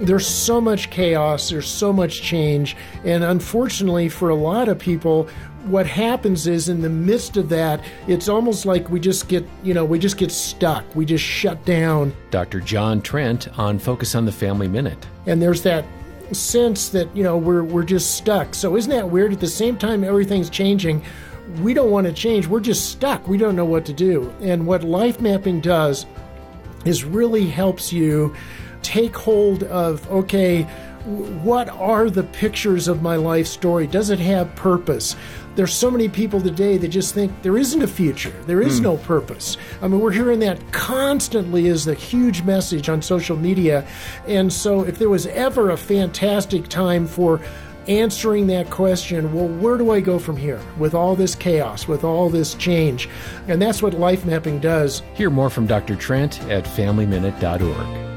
there's so much chaos, there's so much change, and unfortunately for a lot of people, what happens is in the midst of that, it's almost like we just get, you know, we just get stuck. We just shut down. Dr. John Trent on Focus on the Family Minute. And there's that sense that, you know, we're we're just stuck. So isn't that weird at the same time everything's changing? We don't want to change. We're just stuck. We don't know what to do. And what life mapping does is really helps you take hold of okay, what are the pictures of my life story? Does it have purpose? There's so many people today that just think there isn't a future, there is mm. no purpose. I mean, we're hearing that constantly as the huge message on social media. And so, if there was ever a fantastic time for answering that question well, where do I go from here with all this chaos, with all this change? And that's what life mapping does. Hear more from Dr. Trent at FamilyMinute.org.